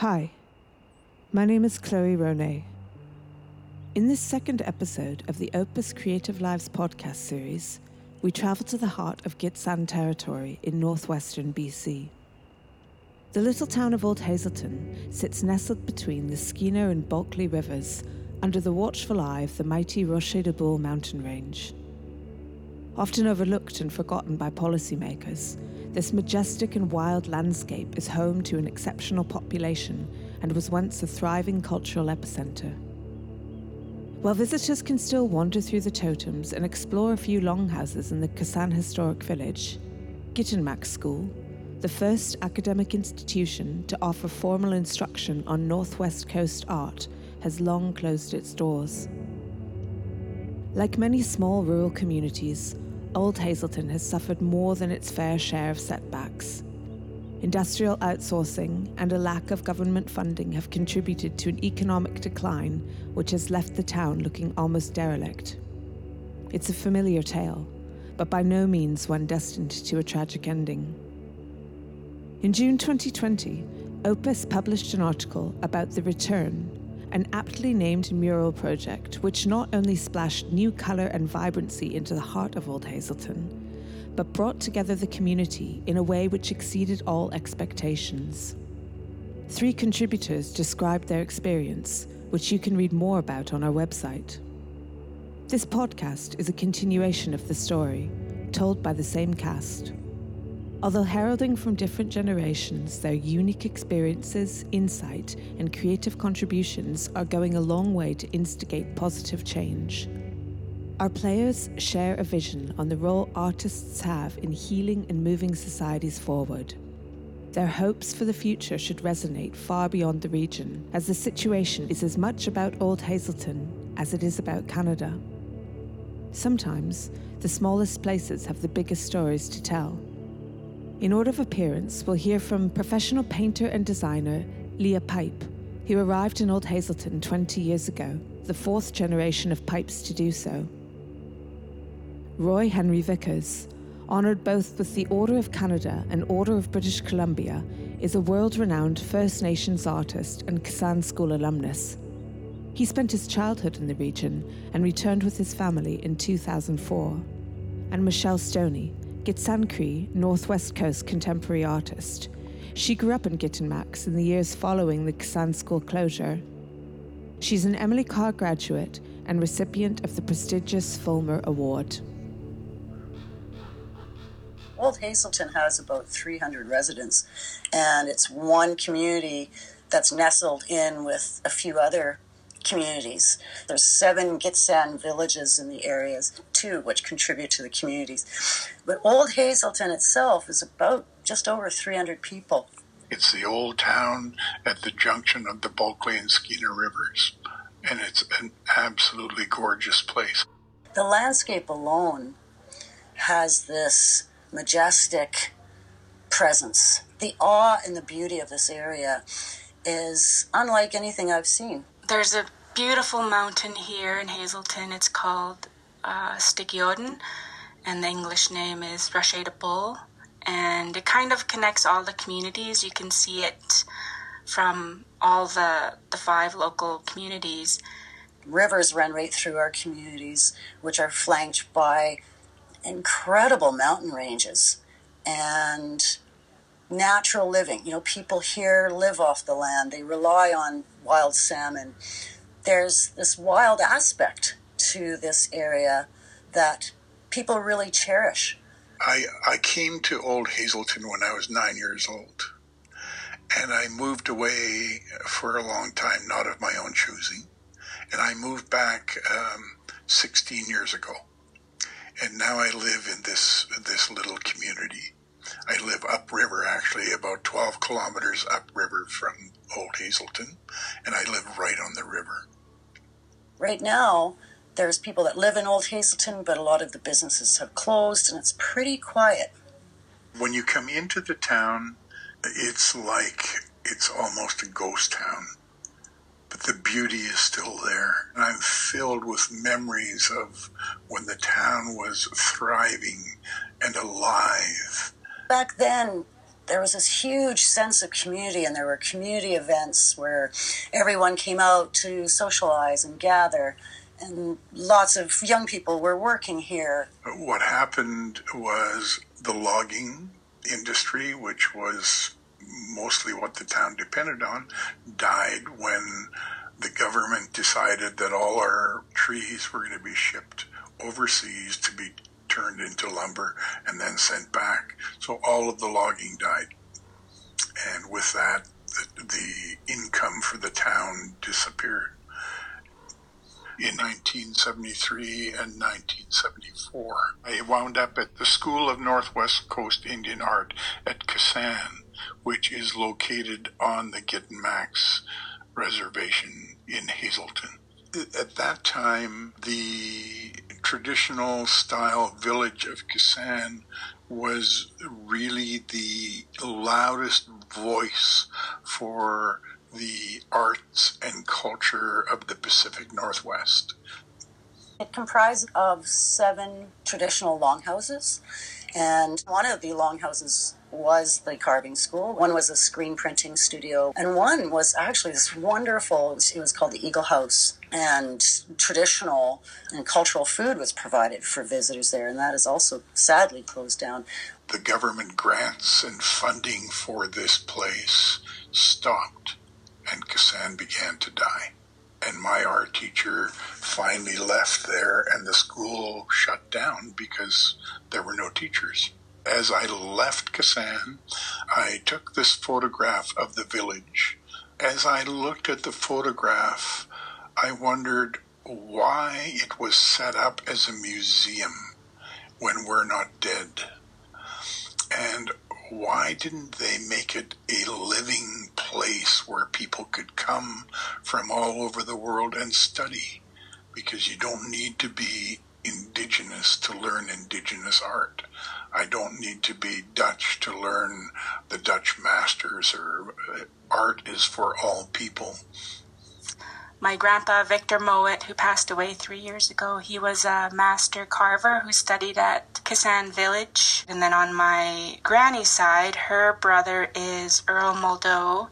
Hi, my name is Chloe Ronay. In this second episode of the Opus Creative Lives podcast series, we travel to the heart of Gitxsan territory in northwestern BC. The little town of Old Hazelton sits nestled between the Skeena and Bulkley rivers under the watchful eye of the mighty Rocher Déboulé mountain range. Often overlooked and forgotten by policymakers, this majestic and wild landscape is home to an exceptional population and was once a thriving cultural epicenter. While visitors can still wander through the totems and explore a few longhouses in the Gitxsan Historic Village, Gitanmaax School, the first academic institution to offer formal instruction on Northwest Coast art, has long closed its doors. Like many small rural communities, Old Hazelton has suffered more than its fair share of setbacks. Industrial outsourcing and a lack of government funding have contributed to an economic decline which has left the town looking almost derelict. It's a familiar tale, but by no means one destined to a tragic ending. In June 2020, Opus published an article about the return an aptly named mural project which not only splashed new colour and vibrancy into the heart of Old Hazelton, but brought together the community in a way which exceeded all expectations. Three contributors described their experience, which you can read more about on our website. This podcast is a continuation of the story, told by the same cast. Although heralding from different generations, their unique experiences, insight, and creative contributions are going a long way to instigate positive change. Our players share a vision on the role artists have in healing and moving societies forward. Their hopes for the future should resonate far beyond the region, as the situation is as much about Old Hazelton as it is about Canada. Sometimes, the smallest places have the biggest stories to tell. In order of appearance, we'll hear from professional painter and designer Leah Pipe, who arrived in Old Hazelton 20 years ago, the fourth generation of Pipes to do so. Roy Henry Vickers, honoured both with the Order of Canada and Order of British Columbia, is a world renowned First Nations artist and Gitxsan School alumnus. He spent his childhood in the region and returned with his family in 2004. And Michelle Stoney, Gitxsan Cree, Northwest Coast contemporary artist. She grew up in Gitanmaax in the years following the Gitxsan School closure. She's an Emily Carr graduate and recipient of the prestigious Fulmer Award. Old Hazelton has about 300 residents, and it's one community that's nestled in with a few other communities. There's seven Gitxsan villages in the areas, too, which contribute to the communities. But Old Hazelton itself is about just over 300 people. It's the old town at the junction of the Bulkley and Skeena rivers, and it's an absolutely gorgeous place. The landscape alone has this majestic presence. The awe and the beauty of this area is unlike anything I've seen. There's a beautiful mountain here in Hazelton. It's called uh, Stekyooden, and the English name is Rocher Déboulé. And it kind of connects all the communities. You can see it from all the, the five local communities. Rivers run right through our communities, which are flanked by incredible mountain ranges and natural living. You know, people here live off the land, they rely on wild salmon there's this wild aspect to this area that people really cherish. I, I came to Old Hazelton when I was nine years old. And I moved away for a long time, not of my own choosing. And I moved back um, 16 years ago. And now I live in this, this little community. I live upriver, actually, about 12 kilometers upriver from Old Hazelton, and I live right on the river. Right now, there's people that live in Old Hazelton, but a lot of the businesses have closed and it's pretty quiet. When you come into the town, it's like it's almost a ghost town. But the beauty is still there. And I'm filled with memories of when the town was thriving and alive. Back then, there was this huge sense of community, and there were community events where everyone came out to socialize and gather. And lots of young people were working here. What happened was the logging industry, which was mostly what the town depended on, died when the government decided that all our trees were going to be shipped overseas to be turned into lumber and then sent back. So all of the logging died. And with that, the, the income for the town disappeared. In 1973 and 1974, I wound up at the School of Northwest Coast Indian Art at 'Ksan, which is located on the Gitanmaax Reservation in Hazelton. At that time, the traditional style village of 'Ksan was really the loudest voice for the arts and culture of the Pacific Northwest. It comprised of seven traditional longhouses, and one of the longhouses was the carving school. One was a screen printing studio, and one was actually this wonderful. It was, called the Eagle House, and traditional and cultural food was provided for visitors there, and that is also sadly closed down. The government grants and funding for this place stopped, and 'Ksan began to die. And my art teacher finally left there, and the school shut down because there were no teachers as I left 'Ksan, I took this photograph of the village. As I looked at the photograph, I wondered why it was set up as a museum when we're not dead. And why didn't they make it a living place where people could come from all over the world and study? Because you don't need to be indigenous to learn indigenous art. I don't need to be Dutch to learn the Dutch masters, or uh, art is for all people. My grandpa, Victor Mowat, who passed away three years ago, he was a master carver who studied at 'Ksan Village. And then on my granny's side, her brother is Earl Muldoe,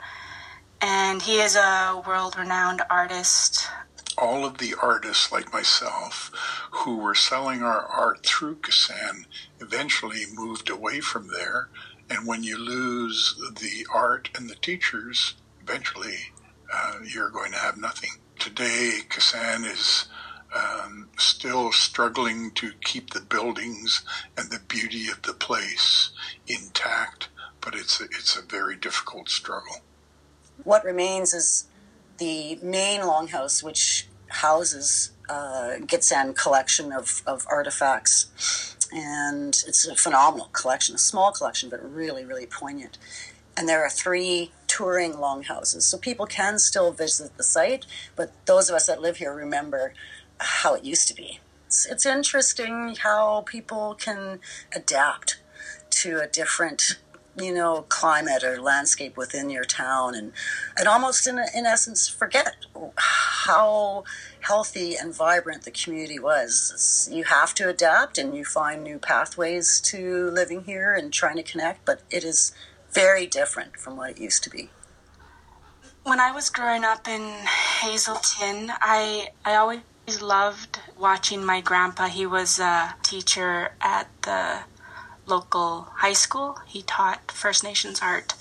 and he is a world renowned artist all of the artists like myself who were selling our art through 'Ksan eventually moved away from there. And when you lose the art and the teachers, eventually uh, you're going to have nothing. Today, 'Ksan is um, still struggling to keep the buildings and the beauty of the place intact, but it's a, it's a very difficult struggle. What remains is the main longhouse, which houses uh, Gitxsan collection of, of artifacts. And it's a phenomenal collection, a small collection, but really, really poignant. And there are three touring longhouses. So people can still visit the site, but those of us that live here remember how it used to be. It's, it's interesting how people can adapt to a different you know, climate or landscape within your town and, and almost in, in essence forget how healthy and vibrant the community was. You have to adapt and you find new pathways to living here and trying to connect, but it is very different from what it used to be. When I was growing up in Hazelton, I, I always loved watching my grandpa. He was a teacher at the local high school. He taught First Nations art.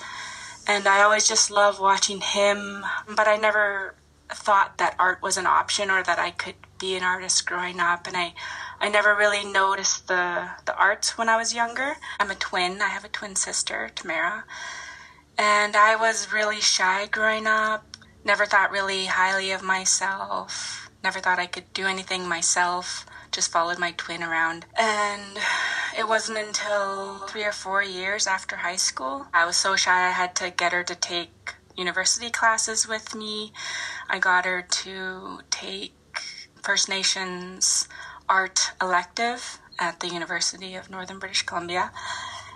And I always just love watching him, but I never thought that art was an option or that I could be an artist growing up and I I never really noticed the the arts when I was younger. I'm a twin. I have a twin sister, Tamara. And I was really shy growing up. Never thought really highly of myself. Never thought I could do anything myself just followed my twin around. And it wasn't until three or four years after high school, I was so shy I had to get her to take university classes with me. I got her to take First Nations art elective at the University of Northern British Columbia.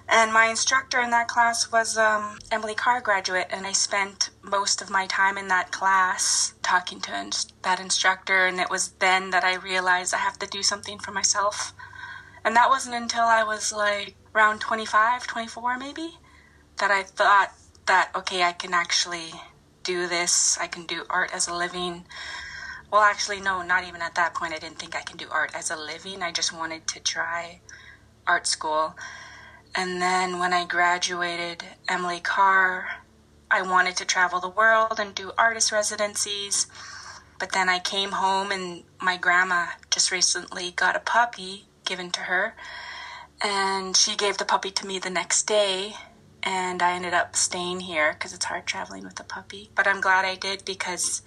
And my instructor in that class was um, Emily Carr graduate, and I spent most of my time in that class talking to that instructor. And it was then that I realized I have to do something for myself. And that wasn't until I was like around 25, 24 maybe, that I thought that, okay, I can actually do this, I can do art as a living. Well, actually, no, not even at that point. I didn't think I can do art as a living. I just wanted to try art school. And then when I graduated Emily Carr, I wanted to travel the world and do artist residencies. But then I came home and my grandma just recently got a puppy given to her. And she gave the puppy to me the next day. And I ended up staying here because it's hard traveling with a puppy. But I'm glad I did because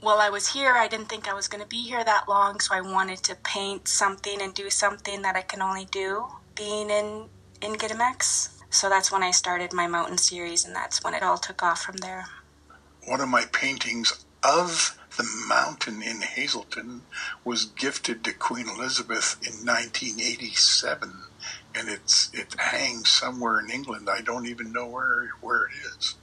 while I was here, I didn't think I was going to be here that long. So I wanted to paint something and do something that I can only do being in, in Gitanmaax. So that's when I started my mountain series, and that's when it all took off from there. One of my paintings of the mountain in Hazelton was gifted to Queen Elizabeth in 1987, and it's it hangs somewhere in England. I don't even know where where it is.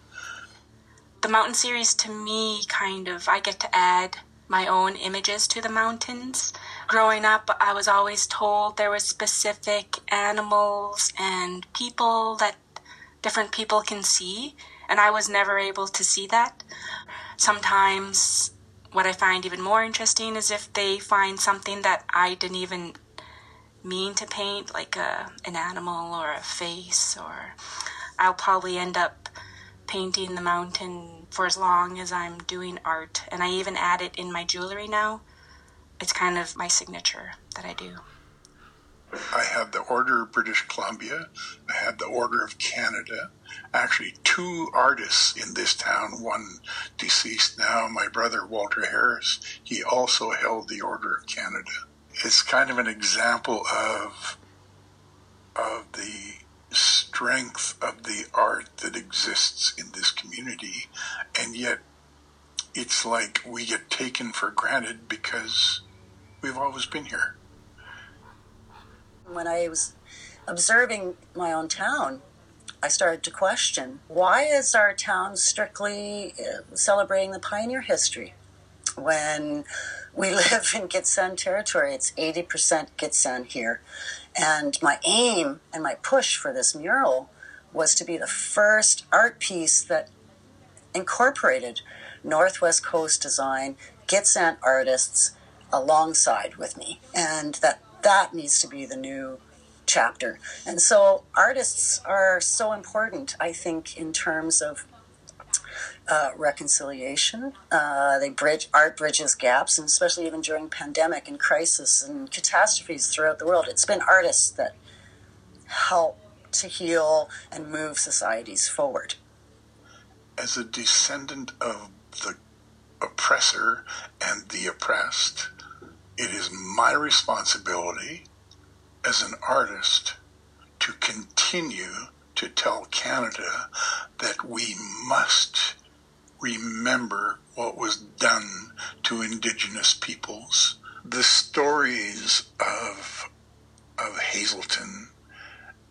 The mountain series to me kind of I get to add my own images to the mountains. Growing up, I was always told there were specific animals and people that different people can see, and I was never able to see that. Sometimes what I find even more interesting is if they find something that I didn't even mean to paint, like a, an animal or a face, or I'll probably end up painting the mountain for as long as I'm doing art. And I even add it in my jewelry now. It's kind of my signature that I do. I have the Order of British Columbia. I have the Order of Canada. Actually, two artists in this town, one deceased now, my brother Walter Harris, he also held the Order of Canada. It's kind of an example of of the strength of the art that exists in this community, and yet it's like we get taken for granted because we've always been here. When I was observing my own town, I started to question why is our town strictly uh, celebrating the pioneer history? When we live in Gitxsan territory? It's 80% Gitxsan here. And my aim and my push for this mural was to be the first art piece that incorporated Northwest Coast design, Gitxsan artists alongside with me. And that that needs to be the new chapter. And so artists are so important, I think, in terms of uh, reconciliation. Uh, they bridge art bridges gaps, and especially even during pandemic and crisis and catastrophes throughout the world, it's been artists that help to heal and move societies forward. As a descendant of the oppressor and the oppressed, it is my responsibility as an artist to continue to tell Canada that we must remember what was done to Indigenous peoples. The stories of, of Hazelton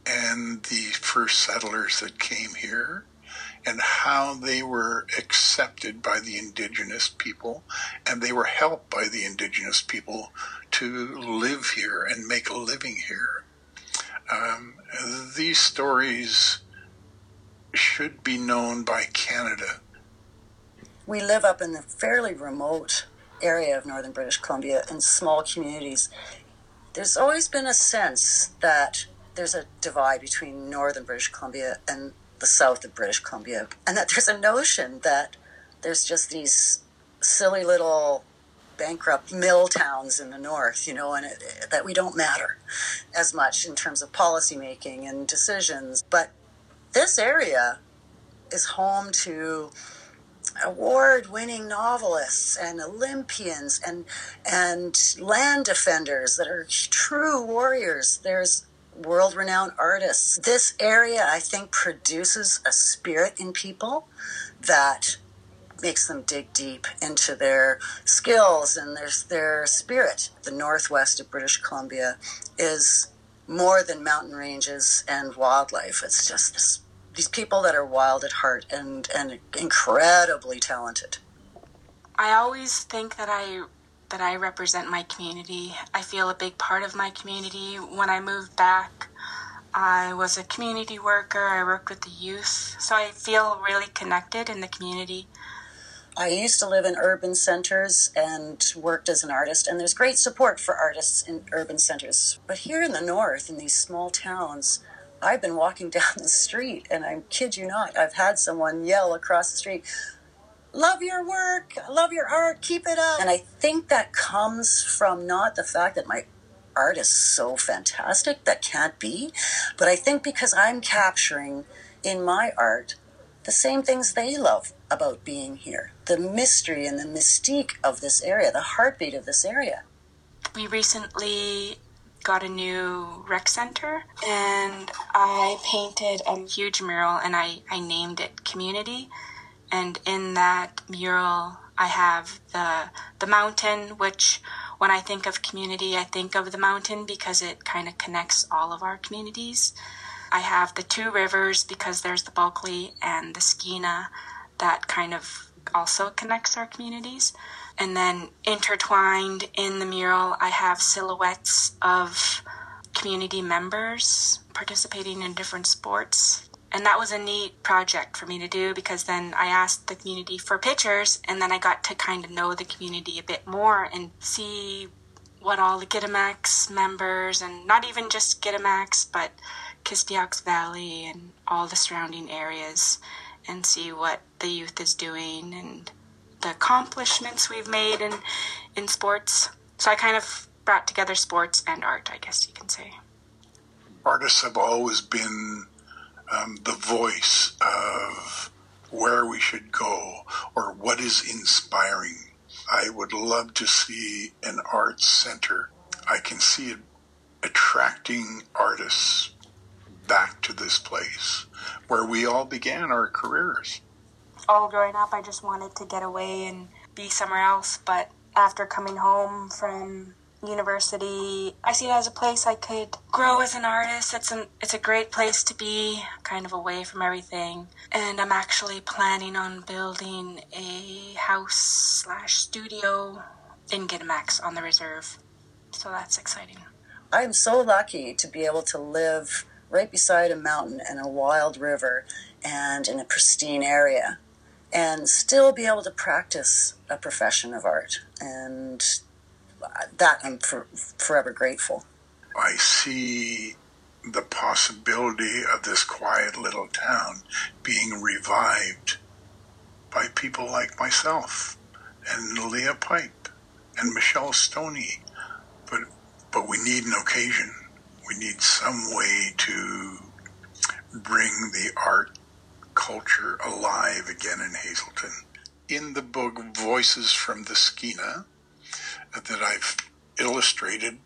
and the first settlers that came here and how they were accepted by the indigenous people and they were helped by the indigenous people to live here and make a living here. Um, these stories should be known by Canada. We live up in the fairly remote area of northern British Columbia in small communities. There's always been a sense that there's a divide between northern British Columbia and the south of British Columbia, and that there's a notion that there's just these silly little bankrupt mill towns in the north, you know, and it, that we don't matter as much in terms of policymaking and decisions. But this area is home to award-winning novelists and Olympians and and land defenders that are true warriors. There's world renowned artists. This area, I think, produces a spirit in people that makes them dig deep into their skills and their, their spirit. The northwest of British Columbia is more than mountain ranges and wildlife. It's just this, these people that are wild at heart and, and incredibly talented. I always think that I that I represent my community. I feel a big part of my community. When I moved back, I was a community worker. I worked with the youth. So I feel really connected in the community. I used to live in urban centers and worked as an artist, and there's great support for artists in urban centers. But here in the north, in these small towns, I've been walking down the street, and I kid you not, I've had someone yell across the street, Love your work, love your art, keep it up. And I think that comes from not the fact that my art is so fantastic, that can't be, but I think because I'm capturing in my art the same things they love about being here the mystery and the mystique of this area, the heartbeat of this area. We recently got a new rec center and I painted a huge mural and I, I named it Community. And in that mural, I have the the mountain, which when I think of community, I think of the mountain because it kind of connects all of our communities. I have the two rivers because there's the Bulkley and the Skeena that kind of also connects our communities. And then intertwined in the mural, I have silhouettes of community members participating in different sports. And that was a neat project for me to do because then I asked the community for pictures and then I got to kind of know the community a bit more and see what all the Gitanmaax members and not even just Gitanmaax, but Kispiox Valley and all the surrounding areas and see what the youth is doing and the accomplishments we've made in in sports. So I kind of brought together sports and art, I guess you can say. Artists have always been um, the voice of where we should go or what is inspiring. I would love to see an arts center. I can see it attracting artists back to this place where we all began our careers. All growing up, I just wanted to get away and be somewhere else. But after coming home from university, I see it as a place I could grow as an artist. It's an it's a great place to be, kind of away from everything. And I'm actually planning on building a house slash studio in Gitanmaax on the reserve. So that's exciting. I'm so lucky to be able to live right beside a mountain and a wild river and in a pristine area and still be able to practice a profession of art. And that I'm for, forever grateful. I see the possibility of this quiet little town being revived by people like myself and Leah Pipe and Michelle Stoney. But but we need an occasion. We need some way to bring the art culture alive again in Hazelton. In the book Voices from the Skeena that I've illustrated,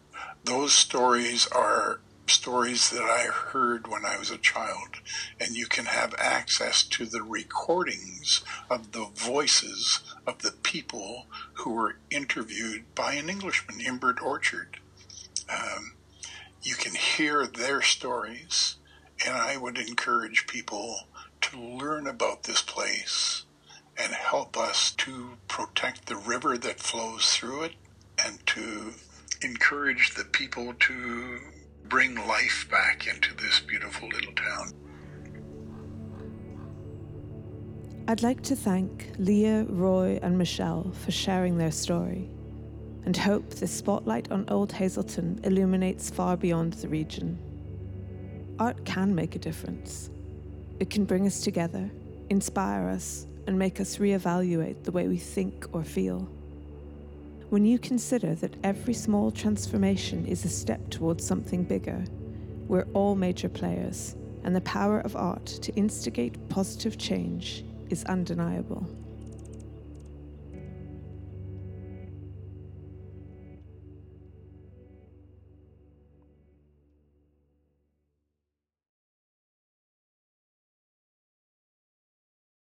those stories are stories that I heard when I was a child, and you can have access to the recordings of the voices of the people who were interviewed by an Englishman, Imbert Orchard. Um, you can hear their stories, and I would encourage people to learn about this place and help us to protect the river that flows through it and to encourage the people to bring life back into this beautiful little town. I'd like to thank Leah, Roy, and Michelle for sharing their story and hope the spotlight on Old Hazelton illuminates far beyond the region. Art can make a difference. It can bring us together, inspire us, and make us reevaluate the way we think or feel. When you consider that every small transformation is a step towards something bigger, we're all major players, and the power of art to instigate positive change is undeniable.